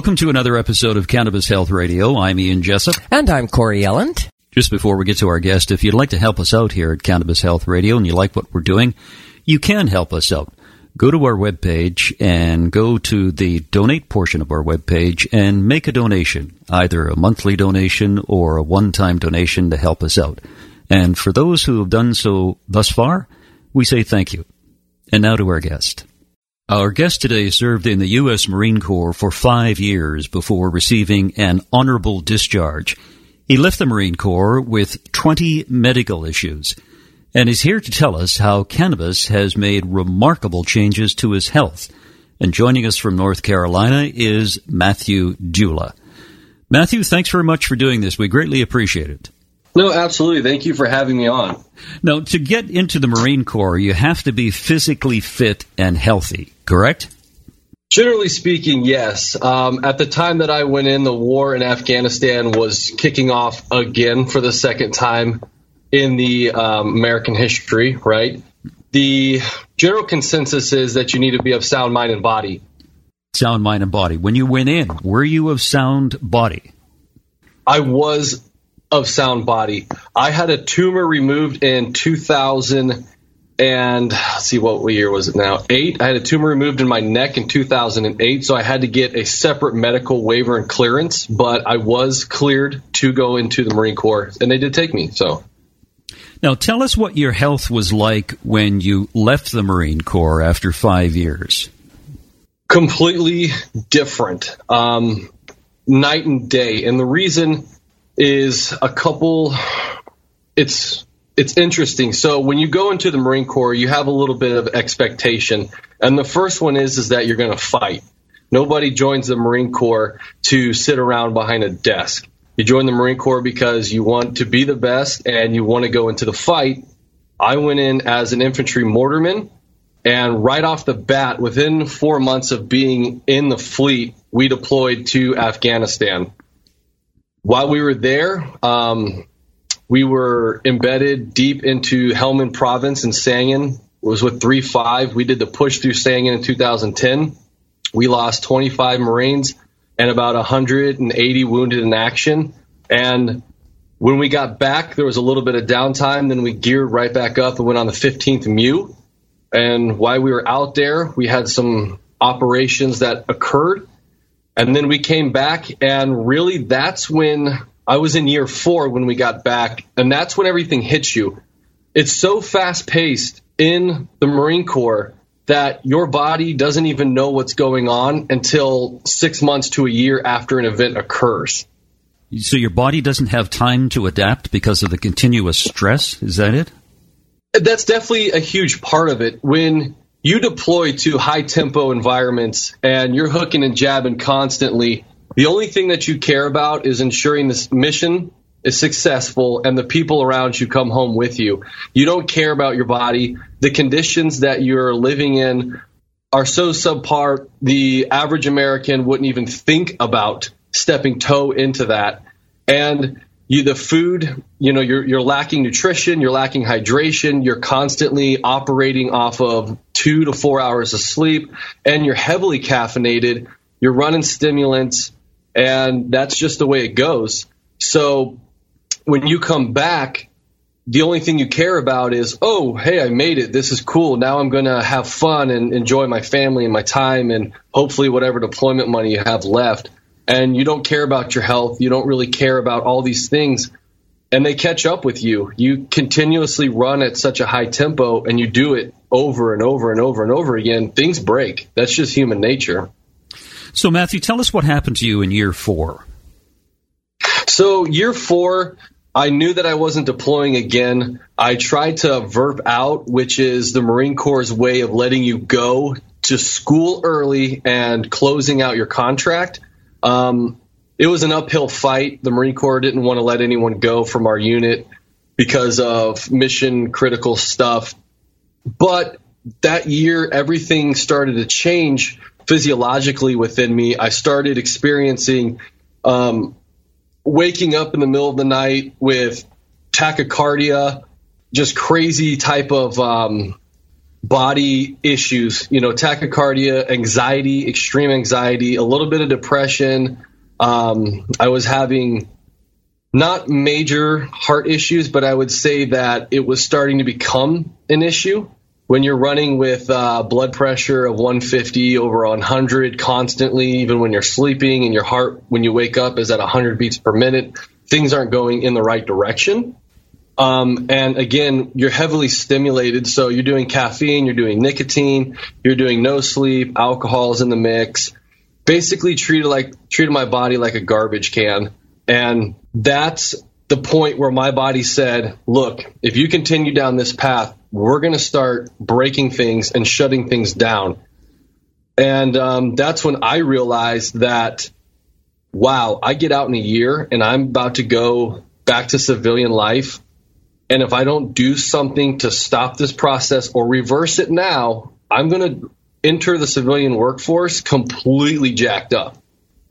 Welcome to another episode of Cannabis Health Radio. I'm Ian Jessup. And I'm Corey Yelland. Just before we get to our guest, if you'd like to help us out here at Cannabis Health Radio and you like what we're doing, you can help us out. Go to our webpage and go to the donate portion of our webpage and make a donation, either a monthly donation or a one time donation to help us out. And for those who have done so thus far, we say thank you. And now to our guest. Our guest today served in the U.S. Marine Corps for five years before receiving an honorable discharge. He left the Marine Corps with 20 medical issues and is here to tell us how cannabis has made remarkable changes to his health. And joining us from North Carolina is Matthew Dula. Matthew, thanks very much for doing this. We greatly appreciate it. No, absolutely. Thank you for having me on. Now, to get into the Marine Corps, you have to be physically fit and healthy, correct? Generally speaking, yes. Um, at the time that I went in, the war in Afghanistan was kicking off again for the second time in the um, American history, right? The general consensus is that you need to be of sound mind and body. Sound mind and body. When you went in, were you of sound body? I was of sound body. I had a tumor removed in 2000 and let's see what year was it now? Eight. I had a tumor removed in my neck in 2008 so i had to get a separate medical waiver and clearance but i was cleared to go into the marine corps and they did take me so. Now tell us what your health was like when you left the marine corps after five years. Completely different. Um, night and day. And the reason is a couple it's it's interesting. So when you go into the Marine Corps, you have a little bit of expectation, and the first one is is that you're going to fight. Nobody joins the Marine Corps to sit around behind a desk. You join the Marine Corps because you want to be the best and you want to go into the fight. I went in as an infantry mortarman, and right off the bat, within four months of being in the fleet, we deployed to Afghanistan. While we were there, um, we were embedded deep into Helmand province in Sangin. It was with 3 5. We did the push through Sangin in 2010. We lost 25 Marines and about 180 wounded in action. And when we got back, there was a little bit of downtime. Then we geared right back up and went on the 15th MEU. And while we were out there, we had some operations that occurred. And then we came back, and really that's when I was in year four when we got back, and that's when everything hits you. It's so fast paced in the Marine Corps that your body doesn't even know what's going on until six months to a year after an event occurs. So your body doesn't have time to adapt because of the continuous stress? Is that it? That's definitely a huge part of it. When you deploy to high tempo environments and you're hooking and jabbing constantly, the only thing that you care about is ensuring this mission is successful and the people around you come home with you. You don't care about your body. The conditions that you're living in are so subpar, the average American wouldn't even think about stepping toe into that. And you, the food, you know, you're, you're lacking nutrition, you're lacking hydration, you're constantly operating off of two to four hours of sleep, and you're heavily caffeinated, you're running stimulants, and that's just the way it goes. So when you come back, the only thing you care about is, oh, hey, I made it. This is cool. Now I'm going to have fun and enjoy my family and my time and hopefully whatever deployment money you have left. And you don't care about your health. You don't really care about all these things. And they catch up with you. You continuously run at such a high tempo and you do it over and over and over and over again. Things break. That's just human nature. So, Matthew, tell us what happened to you in year four. So, year four, I knew that I wasn't deploying again. I tried to VERP out, which is the Marine Corps' way of letting you go to school early and closing out your contract. Um, it was an uphill fight. The Marine Corps didn't want to let anyone go from our unit because of mission critical stuff. But that year, everything started to change physiologically within me. I started experiencing um, waking up in the middle of the night with tachycardia, just crazy type of um, body issues, you know, tachycardia, anxiety, extreme anxiety, a little bit of depression. Um, I was having not major heart issues, but I would say that it was starting to become an issue when you're running with uh, blood pressure of 150 over 100 constantly, even when you're sleeping and your heart, when you wake up, is at 100 beats per minute, things aren't going in the right direction. Um, and again, you're heavily stimulated. So you're doing caffeine, you're doing nicotine, you're doing no sleep, alcohol's in the mix. Basically, treated like treated my body like a garbage can, and that's the point where my body said, "Look, if you continue down this path, we're going to start breaking things and shutting things down. And um, that's when I realized that, wow, I get out in a year and I'm about to go back to civilian life. And if I don't do something to stop this process or reverse it now, I'm going to enter the civilian workforce completely jacked up.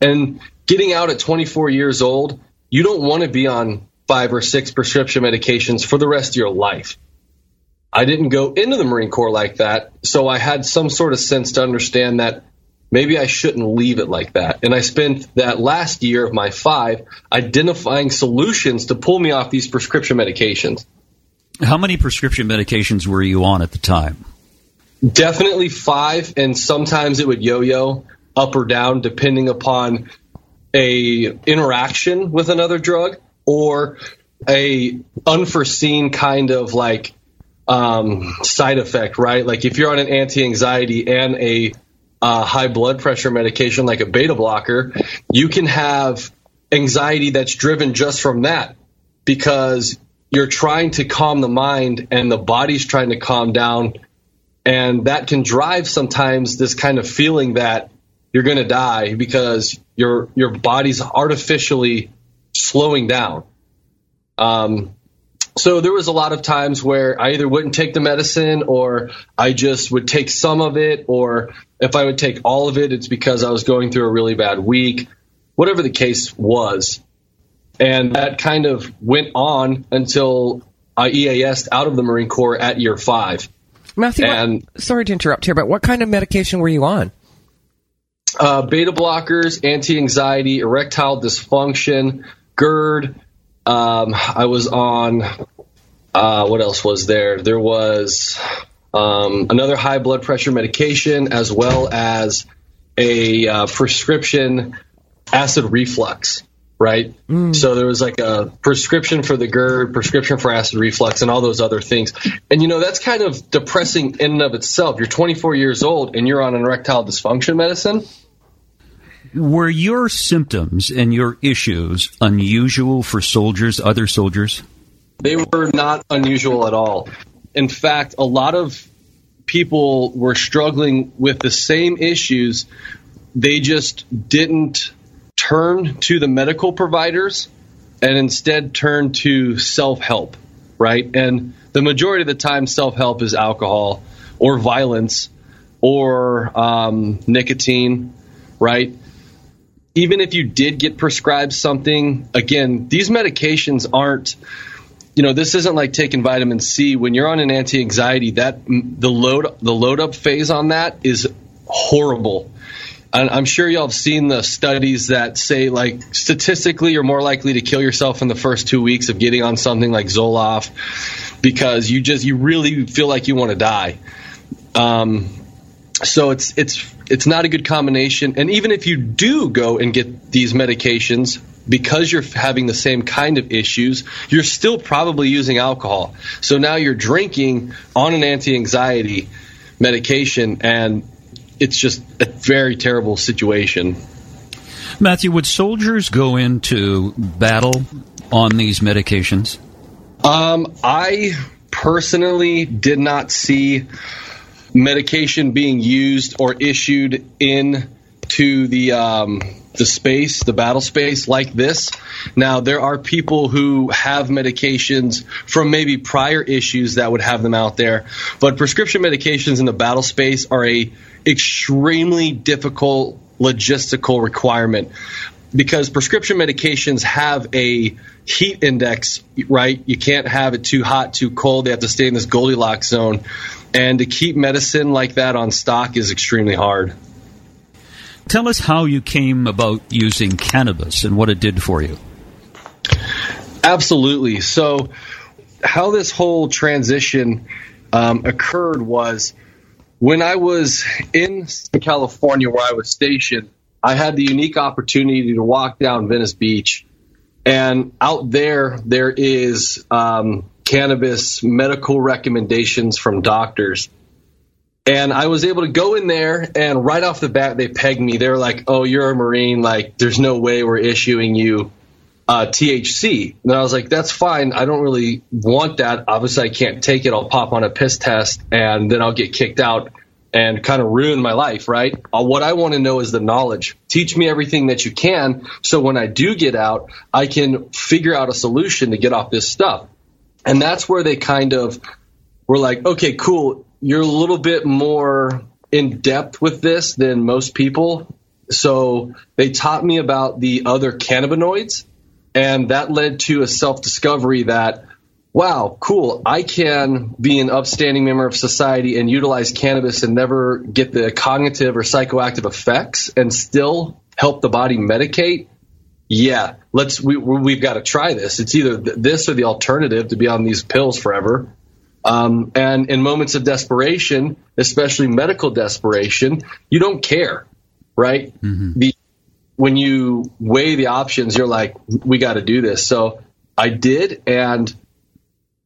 And getting out at 24 years old, you don't want to be on five or six prescription medications for the rest of your life. I didn't go into the Marine Corps like that, so I had some sort of sense to understand that maybe I shouldn't leave it like that. And I spent that last year of my five identifying solutions to pull me off these prescription medications. How many prescription medications were you on at the time? Definitely five, and sometimes it would yo-yo up or down depending upon a interaction with another drug or a unforeseen kind of like um, side effect, right? Like if you're on an anti-anxiety and a uh, high blood pressure medication like a beta blocker, you can have anxiety that's driven just from that because you're trying to calm the mind and the body's trying to calm down. And that can drive sometimes this kind of feeling that you're going to die because your your body's artificially slowing down. Um, so there was a lot of times where I either wouldn't take the medicine or I just would take some of it, or if I would take all of it, it's because I was going through a really bad week, whatever the case was. And that kind of went on until I EASed out of the Marine Corps at year five. Matthew, and, what, sorry to interrupt here, but what kind of medication were you on? Uh, beta blockers, anti anxiety, erectile dysfunction, GERD, um, I was on. Uh, what else was there? There was um, another high blood pressure medication as well as a uh, prescription acid reflux. Right. Mm. So there was like a prescription for the GERD, prescription for acid reflux, and all those other things. And you know that's kind of depressing in and of itself. You're 24 years old and you're on an erectile dysfunction medicine. Were your symptoms and your issues unusual for soldiers, other soldiers? They were not unusual at all. In fact, a lot of people were struggling with the same issues. They just didn't turn to the medical providers and instead turn to self help, right? And the majority of the time, self help is alcohol or violence or um, nicotine, right? Even if you did get prescribed something, again, these medications aren't you know, this isn't like taking vitamin C. When you're on an anti-anxiety, that the load the load up phase on that is horrible. I'm sure y'all have seen the studies that say like statistically you're more likely to kill yourself in the first two weeks of getting on something like Zoloft because you just you really feel like you want to die. Um, so it's it's it's not a good combination. And even if you do go and get these medications because you're having the same kind of issues, you're still probably using alcohol. So now you're drinking on an anti-anxiety medication and it's just a very terrible situation. Matthew, would soldiers go into battle on these medications? Um, I personally did not see medication being used or issued in to the um, the space, the battle space like this. Now, there are people who have medications from maybe prior issues that would have them out there, but prescription medications in the battle space are a extremely difficult logistical requirement because prescription medications have a heat index, right? You can't have it too hot, too cold. They have to stay in this Goldilocks zone. And to keep medicine like that on stock is extremely hard. Tell us how you came about using cannabis and what it did for you. Absolutely. So, how this whole transition um, occurred was when I was in California, where I was stationed, I had the unique opportunity to walk down Venice Beach. And out there, there is um, cannabis medical recommendations from doctors. And I was able to go in there, and right off the bat, they pegged me. They were like, "Oh, you're a Marine. Like, there's no way we're issuing you uh, THC." And I was like, "That's fine. I don't really want that. Obviously, I can't take it. I'll pop on a piss test, and then I'll get kicked out and kind of ruin my life. Right? Uh, what I want to know is the knowledge. Teach me everything that you can, so when I do get out, I can figure out a solution to get off this stuff." And that's where they kind of were like, "Okay, cool." you're a little bit more in depth with this than most people. So they taught me about the other cannabinoids, and that led to a self discovery that, wow, cool, I can be an upstanding member of society and utilize cannabis and never get the cognitive or psychoactive effects and still help the body medicate. Yeah, let's we we've got to try this. It's either this or the alternative to be on these pills forever. Um, and in moments of desperation, especially medical desperation, you don't care, right? Mm-hmm. The, when you weigh the options, you're like, we got to do this. So I did. And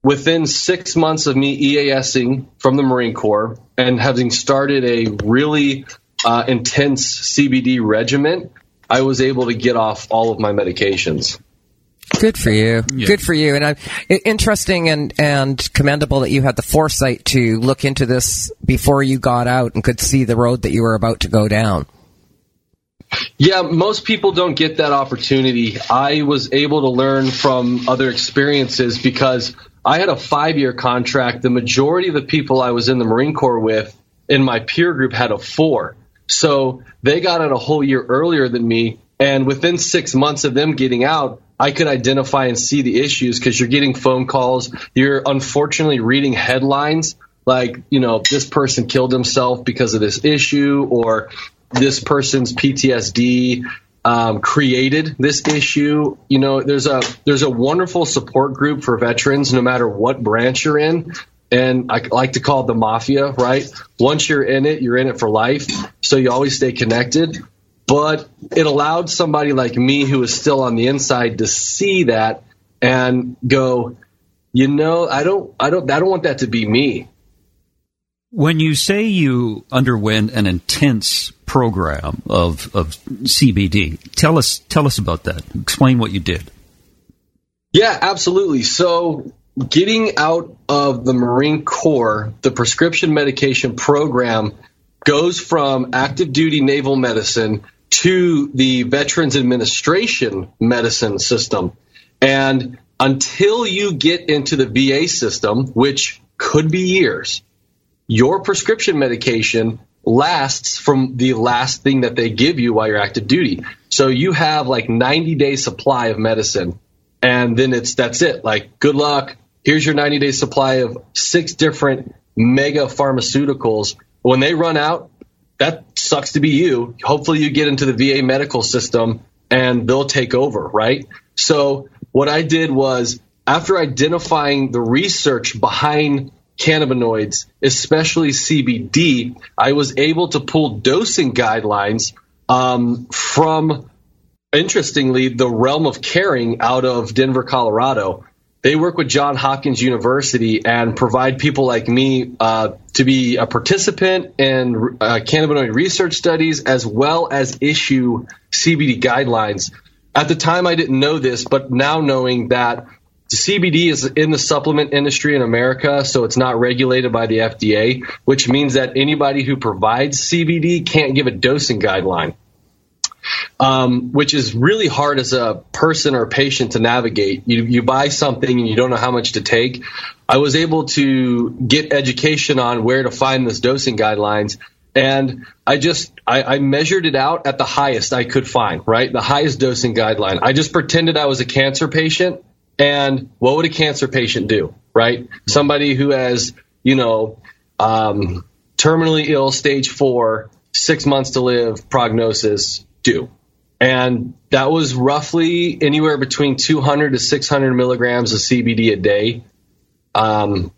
within six months of me EASing from the Marine Corps and having started a really uh, intense CBD regimen, I was able to get off all of my medications. Good for you. Yeah. Good for you. And I, interesting and, and commendable that you had the foresight to look into this before you got out and could see the road that you were about to go down. Yeah, most people don't get that opportunity. I was able to learn from other experiences because I had a five year contract. The majority of the people I was in the Marine Corps with in my peer group had a four. So they got out a whole year earlier than me. And within six months of them getting out, I could identify and see the issues because you're getting phone calls. You're unfortunately reading headlines like, you know, this person killed himself because of this issue or this person's PTSD um, created this issue. You know, there's a there's a wonderful support group for veterans, no matter what branch you're in. And I like to call it the mafia, right? Once you're in it, you're in it for life. So you always stay connected but it allowed somebody like me who was still on the inside to see that and go, you know, I don't, I don't, I don't want that to be me. When you say you underwent an intense program of, of CBD, tell us tell us about that. Explain what you did. Yeah, absolutely. So, getting out of the Marine Corps, the prescription medication program goes from active duty naval medicine to the Veterans Administration medicine system. And until you get into the VA system, which could be years, your prescription medication lasts from the last thing that they give you while you're active duty. So you have like 90 day supply of medicine and then it's that's it. Like good luck. Here's your 90 day supply of six different mega pharmaceuticals. When they run out, that sucks to be you. Hopefully, you get into the VA medical system and they'll take over, right? So, what I did was after identifying the research behind cannabinoids, especially CBD, I was able to pull dosing guidelines um, from, interestingly, the realm of caring out of Denver, Colorado they work with John Hopkins University and provide people like me uh, to be a participant in uh, cannabinoid research studies as well as issue CBD guidelines. at the time I didn't know this, but now knowing that CBD is in the supplement industry in America, so it's not regulated by the FDA, which means that anybody who provides CBD can't give a dosing guideline. Um, which is really hard as a person or patient to navigate. You, you buy something and you don't know how much to take. I was able to get education on where to find this dosing guidelines. And I just, I, I measured it out at the highest I could find, right? The highest dosing guideline. I just pretended I was a cancer patient and what would a cancer patient do, right? Somebody who has, you know, um, terminally ill, stage four, six months to live, prognosis, do. And that was roughly anywhere between 200 to 600 milligrams of CBD a day. Um,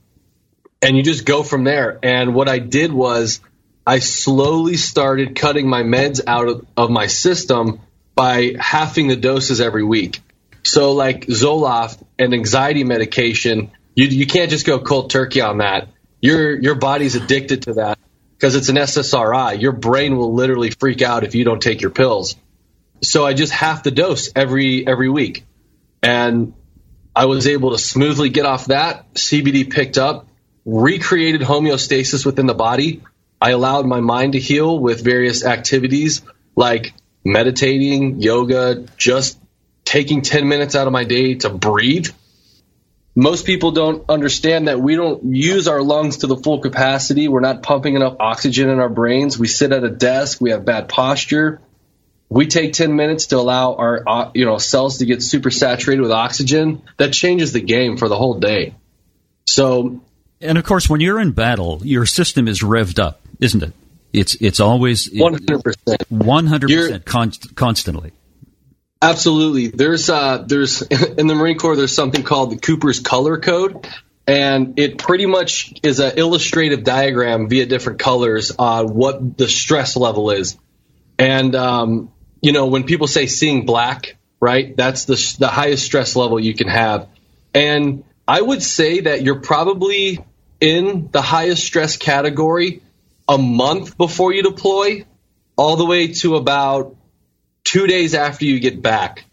and you just go from there. And what I did was I slowly started cutting my meds out of, of my system by halving the doses every week. So like Zoloft and anxiety medication, you you can't just go cold turkey on that. Your your body's addicted to that because it's an SSRI. Your brain will literally freak out if you don't take your pills. So I just half the dose every every week, and I was able to smoothly get off that. CBD picked up, recreated homeostasis within the body. I allowed my mind to heal with various activities like meditating, yoga, just taking 10 minutes out of my day to breathe. Most people don't understand that we don't use our lungs to the full capacity. We're not pumping enough oxygen in our brains. We sit at a desk, we have bad posture. We take 10 minutes to allow our uh, you know cells to get super saturated with oxygen. That changes the game for the whole day. So and of course when you're in battle, your system is revved up, isn't it? It's it's always 100%. 100% constantly. Absolutely. There's uh, there's in the Marine Corps there's something called the Cooper's color code, and it pretty much is an illustrative diagram via different colors on what the stress level is. And um, you know when people say seeing black, right? That's the the highest stress level you can have. And I would say that you're probably in the highest stress category a month before you deploy, all the way to about two days after you get back,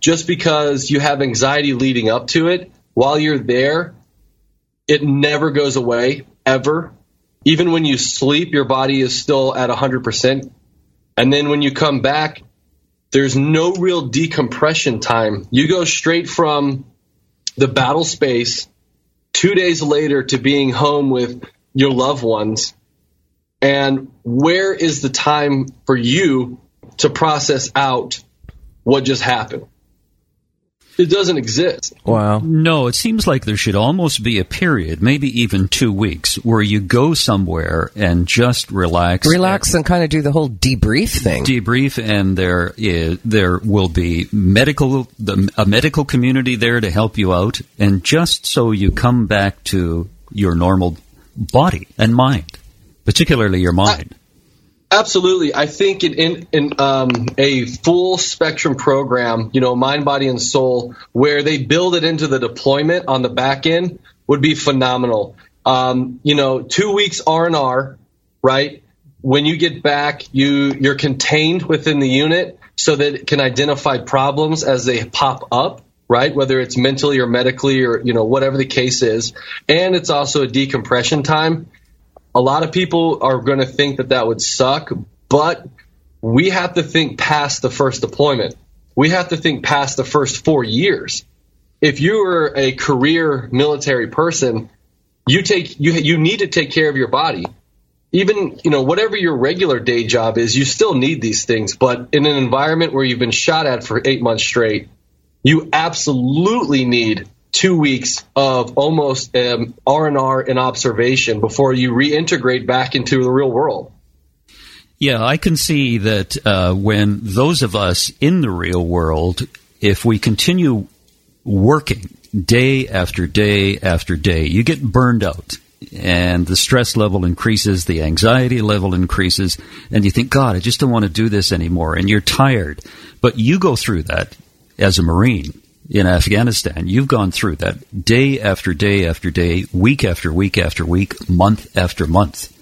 just because you have anxiety leading up to it, while you're there, it never goes away, ever. Even when you sleep, your body is still at 100%. And then when you come back, there's no real decompression time. You go straight from the battle space two days later to being home with your loved ones. And where is the time for you to process out what just happened. It doesn't exist. Wow. No, it seems like there should almost be a period, maybe even two weeks, where you go somewhere and just relax. Relax and, and kind of do the whole debrief thing. Debrief, and there is, there will be medical the, a medical community there to help you out, and just so you come back to your normal body and mind, particularly your mind. Absolutely. I think in, in, in um, a full spectrum program, you know, mind, body, and soul, where they build it into the deployment on the back end would be phenomenal. Um, you know, two weeks R and R, right? When you get back, you you're contained within the unit so that it can identify problems as they pop up, right? Whether it's mentally or medically or you know whatever the case is, and it's also a decompression time a lot of people are going to think that that would suck, but we have to think past the first deployment. We have to think past the first four years. If you are a career military person, you take you you need to take care of your body. Even you know whatever your regular day job is, you still need these things. But in an environment where you've been shot at for eight months straight, you absolutely need two weeks of almost um, R&R and observation before you reintegrate back into the real world. Yeah, I can see that uh, when those of us in the real world, if we continue working day after day after day, you get burned out and the stress level increases, the anxiety level increases, and you think, God, I just don't want to do this anymore, and you're tired. But you go through that as a Marine in Afghanistan. You've gone through that day after day after day, week after week after week, month after month.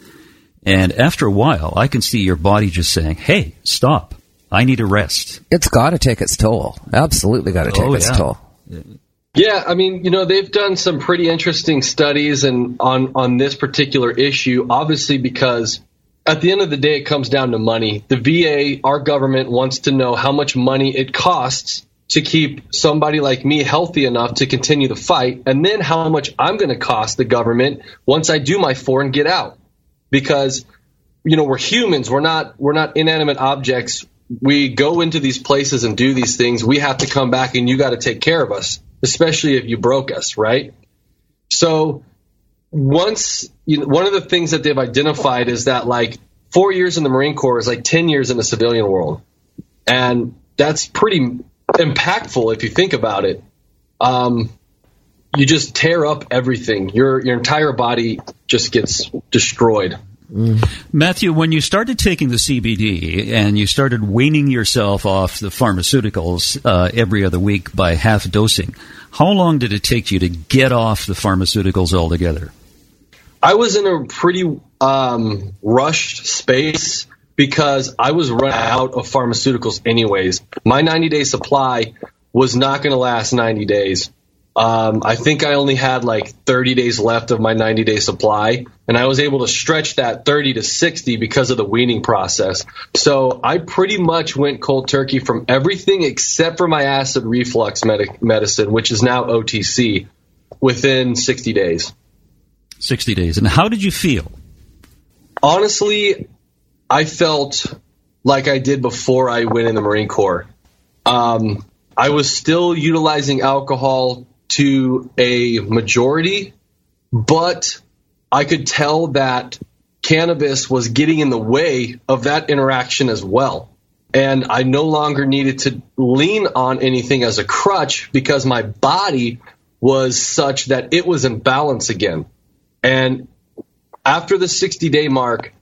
And after a while, I can see your body just saying, hey, stop. I need a rest. It's got to take its toll. Absolutely got to take oh, its yeah. toll. Yeah, I mean, you know, they've done some pretty interesting studies and on on this particular issue. Obviously, because at the end of the day, it comes down to money. The VA, our government, wants to know how much money it costs to keep somebody like me healthy enough to continue the fight, and then how much I'm going to cost the government once I do my four and get out. Because you know we're humans, we're not we're not inanimate objects. We go into these places and do these things. We have to come back, and you got to take care of us, especially if you broke us, right? So once you know, one of the things that they've identified is that like four years in the Marine Corps is like ten years in the civilian world, and that's pretty impactful if you think about it. Um, you just tear up everything. Your your entire body just gets destroyed. Mm. Matthew, when you started taking the CBD and you started weaning yourself off the pharmaceuticals uh, every other week by half dosing, how long did it take you to get off the pharmaceuticals altogether? I was in a pretty um, rushed space because I was running out of pharmaceuticals anyways. My 90 day supply was not going to last 90 days. Um, I think I only had like 30 days left of my 90 day supply, and I was able to stretch that 30 to 60 because of the weaning process. So I pretty much went cold turkey from everything except for my acid reflux med- medicine, which is now OTC, within 60 days. 60 days. And how did you feel? Honestly, I felt like I did before I went in the Marine Corps. Um, I was still utilizing alcohol to a majority, but I could tell that cannabis was getting in the way of that interaction as well. And I no longer needed to lean on anything as a crutch because my body was such that it was in balance again. And after the 60 day mark,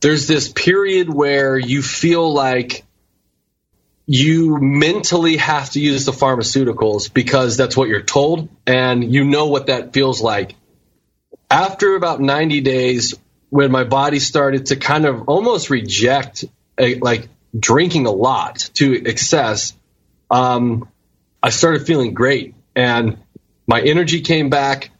there's this period where you feel like you mentally have to use the pharmaceuticals because that's what you're told and you know what that feels like. After about 90 days, when my body started to kind of almost reject a, like drinking a lot to excess, um, I started feeling great and my energy came back.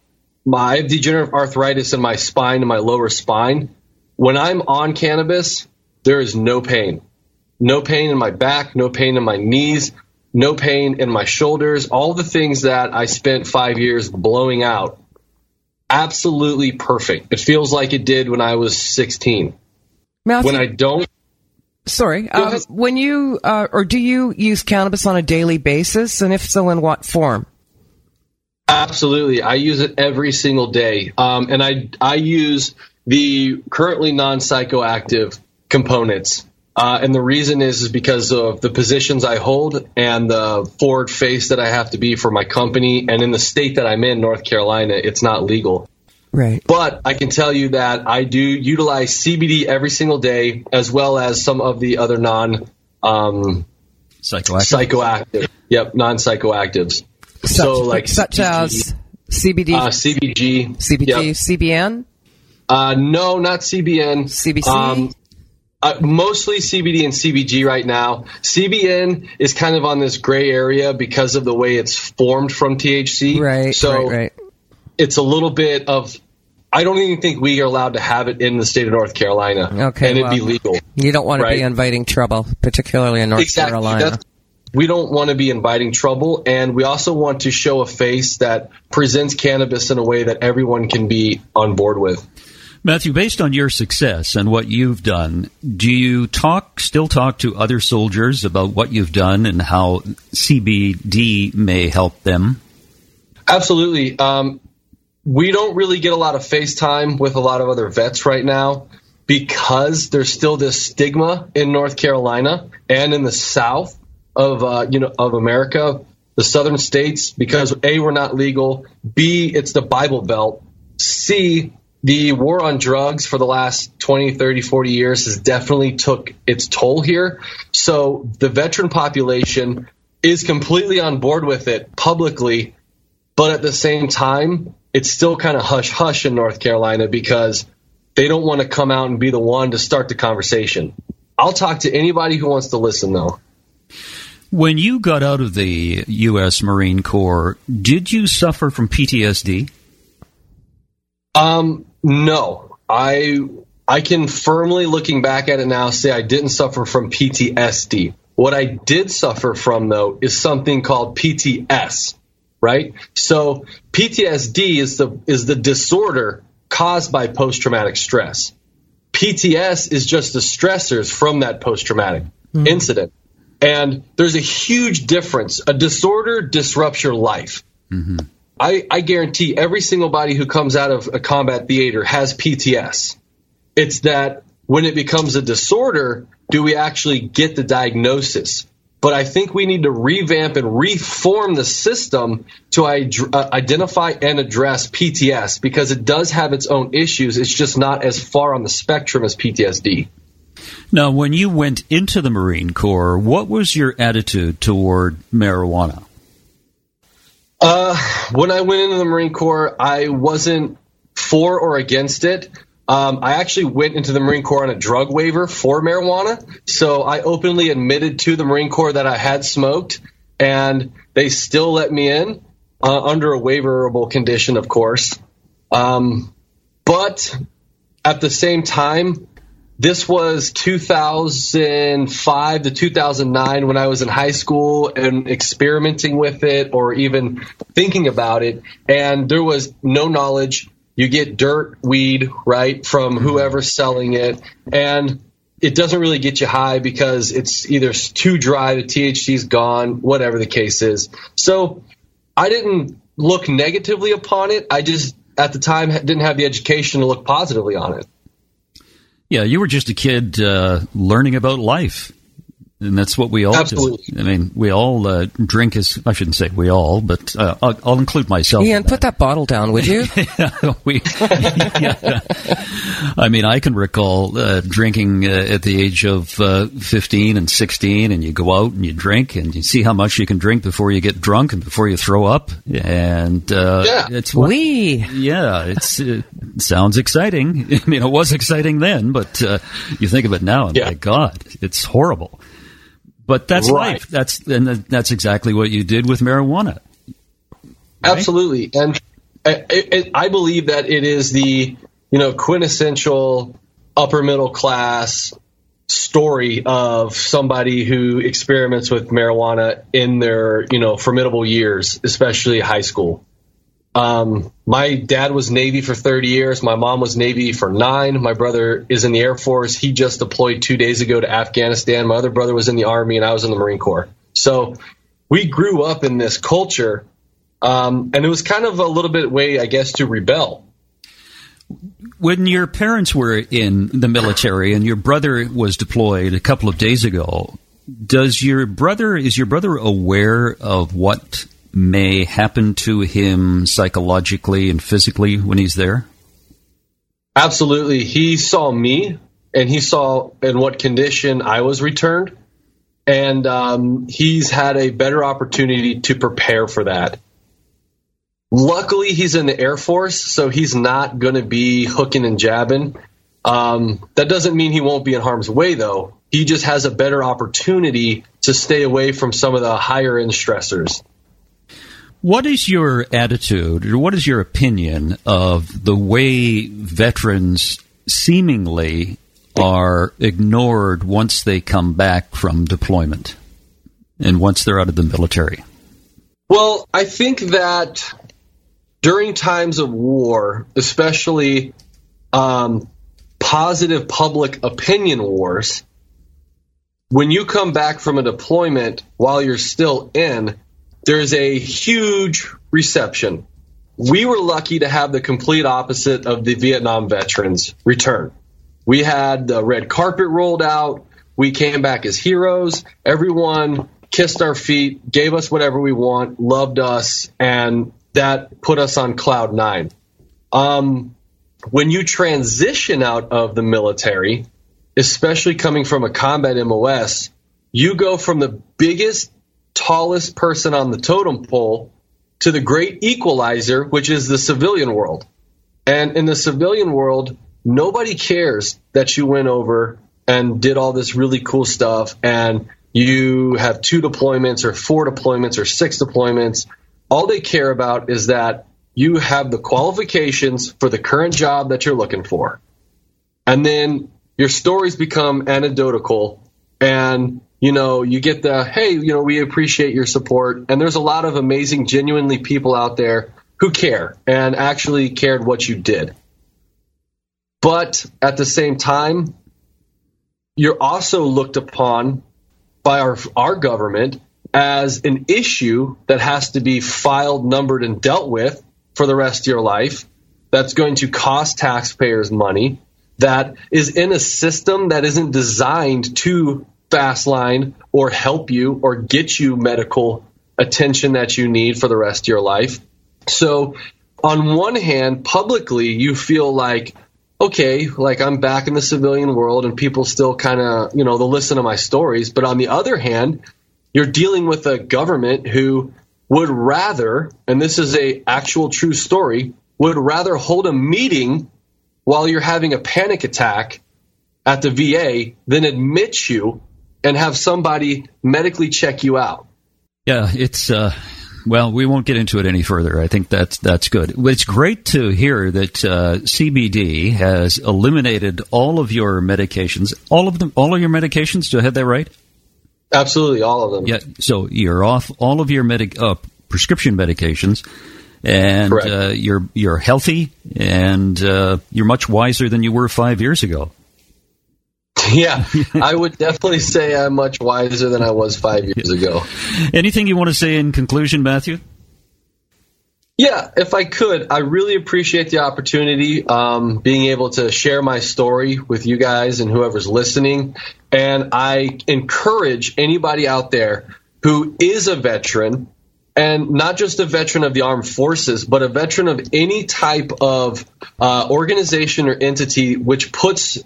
My degenerative arthritis in my spine and my lower spine when I'm on cannabis, there is no pain. No pain in my back, no pain in my knees, no pain in my shoulders, all the things that I spent five years blowing out. Absolutely perfect. It feels like it did when I was 16. Matthew, when I don't. Sorry. Um, when you, uh, or do you use cannabis on a daily basis? And if so, in what form? Absolutely. I use it every single day. Um, and I, I use the currently non psychoactive components. Uh, and the reason is, is because of the positions I hold and the forward face that I have to be for my company. And in the state that I'm in, North Carolina, it's not legal. Right. But I can tell you that I do utilize CBD every single day, as well as some of the other non um, psychoactive. psychoactive. Yep, non psychoactives. So, like such CBG, as CBD, uh, CBG, CBG, yep. CBN. Uh, no, not CBN. CBC. Um, uh, mostly CBD and CBG right now. CBN is kind of on this gray area because of the way it's formed from THC. Right. So right, right. it's a little bit of. I don't even think we are allowed to have it in the state of North Carolina. Okay. And it'd be legal. You don't want to be inviting trouble, particularly in North exactly. Carolina. That's, we don't want to be inviting trouble, and we also want to show a face that presents cannabis in a way that everyone can be on board with. Matthew, based on your success and what you've done, do you talk still talk to other soldiers about what you've done and how CBD may help them? Absolutely. Um, we don't really get a lot of FaceTime with a lot of other vets right now because there's still this stigma in North Carolina and in the South of uh, you know of America, the southern states, because a we're not legal, b it's the Bible Belt, c the war on drugs for the last 20, 30, 40 years has definitely took its toll here. So the veteran population is completely on board with it publicly, but at the same time, it's still kind of hush hush in North Carolina because they don't want to come out and be the one to start the conversation. I'll talk to anybody who wants to listen, though. When you got out of the U.S. Marine Corps, did you suffer from PTSD? Um, no. I I can firmly, looking back at it now, say I didn't suffer from PTSD. What I did suffer from, though, is something called PTS, right? So PTSD is the is the disorder caused by post traumatic stress. PTS is just the stressors from that post traumatic mm-hmm. incident. And there's a huge difference. A disorder disrupts your life. Mm-hmm. I, I guarantee every single body who comes out of a combat theater has PTS. It's that when it becomes a disorder, do we actually get the diagnosis? But I think we need to revamp and reform the system to uh, identify and address PTS because it does have its own issues. It's just not as far on the spectrum as PTSD. Now, when you went into the Marine Corps, what was your attitude toward marijuana? Uh, when I went into the Marine Corps, I wasn't for or against it. Um, I actually went into the Marine Corps on a drug waiver for marijuana. So I openly admitted to the Marine Corps that I had smoked, and they still let me in uh, under a waiverable condition, of course. Um, but at the same time, this was 2005 to 2009 when I was in high school and experimenting with it or even thinking about it. And there was no knowledge. You get dirt weed, right, from whoever's selling it. And it doesn't really get you high because it's either too dry, the THC's gone, whatever the case is. So I didn't look negatively upon it. I just, at the time, didn't have the education to look positively on it. Yeah, you were just a kid uh, learning about life. And that's what we all Absolutely. do. I mean, we all uh, drink as I shouldn't say we all, but uh, I'll, I'll, include myself. Ian, put that bottle down, would you? yeah, we, yeah. I mean, I can recall uh, drinking uh, at the age of uh, 15 and 16, and you go out and you drink, and you see how much you can drink before you get drunk and before you throw up. And uh, yeah. it's we. Yeah, it's it sounds exciting. I mean, it was exciting then, but you think of it now, and yeah. my God, it's horrible. But that's right. life. That's and that's exactly what you did with marijuana. Right? Absolutely, and I, I believe that it is the you know quintessential upper middle class story of somebody who experiments with marijuana in their you know formidable years, especially high school. Um, my dad was Navy for 30 years. My mom was Navy for nine. My brother is in the Air Force. He just deployed two days ago to Afghanistan. My other brother was in the Army, and I was in the Marine Corps. So we grew up in this culture, um, and it was kind of a little bit way, I guess, to rebel. When your parents were in the military and your brother was deployed a couple of days ago, does your brother is your brother aware of what may happen to him psychologically and physically when he's there? Absolutely. He saw me and he saw in what condition I was returned. And um, he's had a better opportunity to prepare for that. Luckily, he's in the Air Force, so he's not going to be hooking and jabbing. Um, that doesn't mean he won't be in harm's way, though. He just has a better opportunity to stay away from some of the higher end stressors. What is your attitude, or what is your opinion of the way veterans seemingly are ignored once they come back from deployment and once they're out of the military? Well, I think that during times of war, especially um, positive public opinion wars, when you come back from a deployment while you're still in, there's a huge reception. We were lucky to have the complete opposite of the Vietnam veterans return. We had the red carpet rolled out. We came back as heroes. Everyone kissed our feet, gave us whatever we want, loved us, and that put us on cloud nine. Um, when you transition out of the military, especially coming from a combat MOS, you go from the biggest tallest person on the totem pole to the great equalizer, which is the civilian world. And in the civilian world, nobody cares that you went over and did all this really cool stuff and you have two deployments or four deployments or six deployments, all they care about is that you have the qualifications for the current job that you're looking for. And then your stories become anecdotal and you know, you get the, hey, you know, we appreciate your support. And there's a lot of amazing, genuinely people out there who care and actually cared what you did. But at the same time, you're also looked upon by our, our government as an issue that has to be filed, numbered, and dealt with for the rest of your life. That's going to cost taxpayers money. That is in a system that isn't designed to fast line or help you or get you medical attention that you need for the rest of your life. So, on one hand, publicly, you feel like, okay, like I'm back in the civilian world and people still kind of, you know, they'll listen to my stories. But on the other hand, you're dealing with a government who would rather, and this is a actual true story, would rather hold a meeting while you're having a panic attack at the VA than admit you and have somebody medically check you out. Yeah, it's uh, well, we won't get into it any further. I think that's that's good. It's great to hear that uh, CBD has eliminated all of your medications, all of them, all of your medications. Do I have that right? Absolutely, all of them. Yeah. So you're off all of your medic uh, prescription medications, and uh, you're you're healthy, and uh, you're much wiser than you were five years ago. Yeah, I would definitely say I'm much wiser than I was five years ago. Anything you want to say in conclusion, Matthew? Yeah, if I could, I really appreciate the opportunity, um, being able to share my story with you guys and whoever's listening. And I encourage anybody out there who is a veteran, and not just a veteran of the armed forces, but a veteran of any type of uh, organization or entity which puts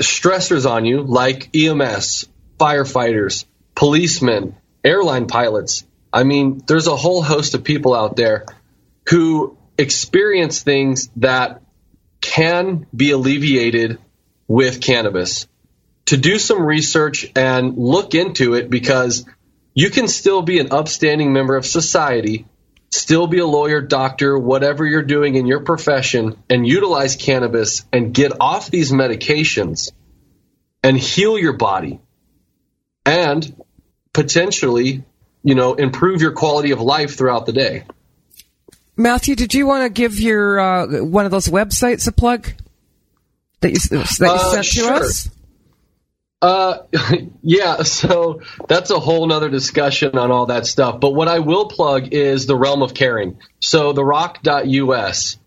stressors on you, like EMS, firefighters, policemen, airline pilots. I mean, there's a whole host of people out there who experience things that can be alleviated with cannabis. To do some research and look into it because you can still be an upstanding member of society, still be a lawyer, doctor, whatever you're doing in your profession, and utilize cannabis and get off these medications and heal your body and potentially, you know, improve your quality of life throughout the day. Matthew, did you want to give your uh, one of those websites a plug that you, that you uh, sent sure. to us? Uh, yeah, so that's a whole nother discussion on all that stuff. But what I will plug is the realm of caring. So the rock.us,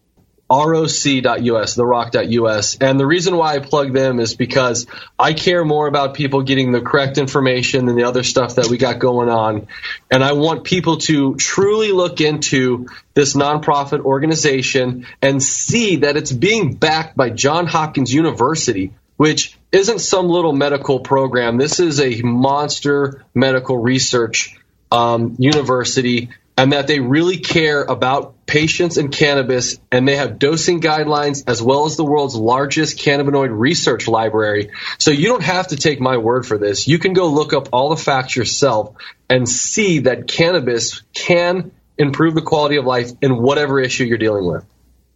roc.us, therock.us. And the reason why I plug them is because I care more about people getting the correct information than the other stuff that we got going on. And I want people to truly look into this nonprofit organization and see that it's being backed by John Hopkins University, which isn't some little medical program. This is a monster medical research um, university and that they really care about patients and cannabis and they have dosing guidelines as well as the world's largest cannabinoid research library. So you don't have to take my word for this. You can go look up all the facts yourself and see that cannabis can improve the quality of life in whatever issue you're dealing with.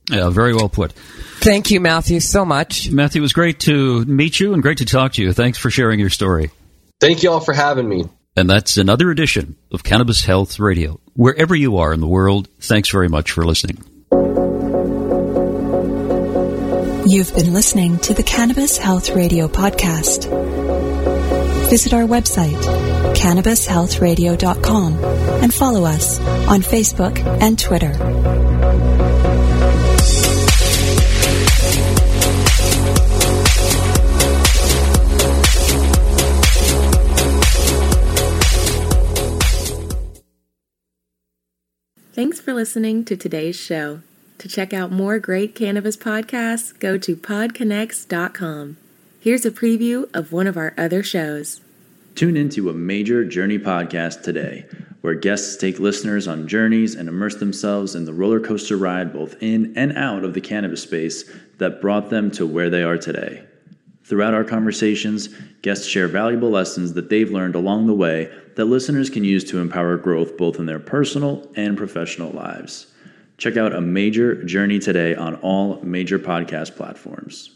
Yeah, very well put. Thank you, Matthew, so much. Matthew, it was great to meet you and great to talk to you. Thanks for sharing your story. Thank you all for having me. And that's another edition of Cannabis Health Radio. Wherever you are in the world, thanks very much for listening. You've been listening to the Cannabis Health Radio podcast. Visit our website, cannabishealthradio.com, and follow us on Facebook and Twitter. For listening to today's show. To check out more great cannabis podcasts, go to podconnects.com. Here's a preview of one of our other shows. Tune into a major journey podcast today, where guests take listeners on journeys and immerse themselves in the roller coaster ride both in and out of the cannabis space that brought them to where they are today. Throughout our conversations, guests share valuable lessons that they've learned along the way that listeners can use to empower growth both in their personal and professional lives. Check out A Major Journey today on all major podcast platforms.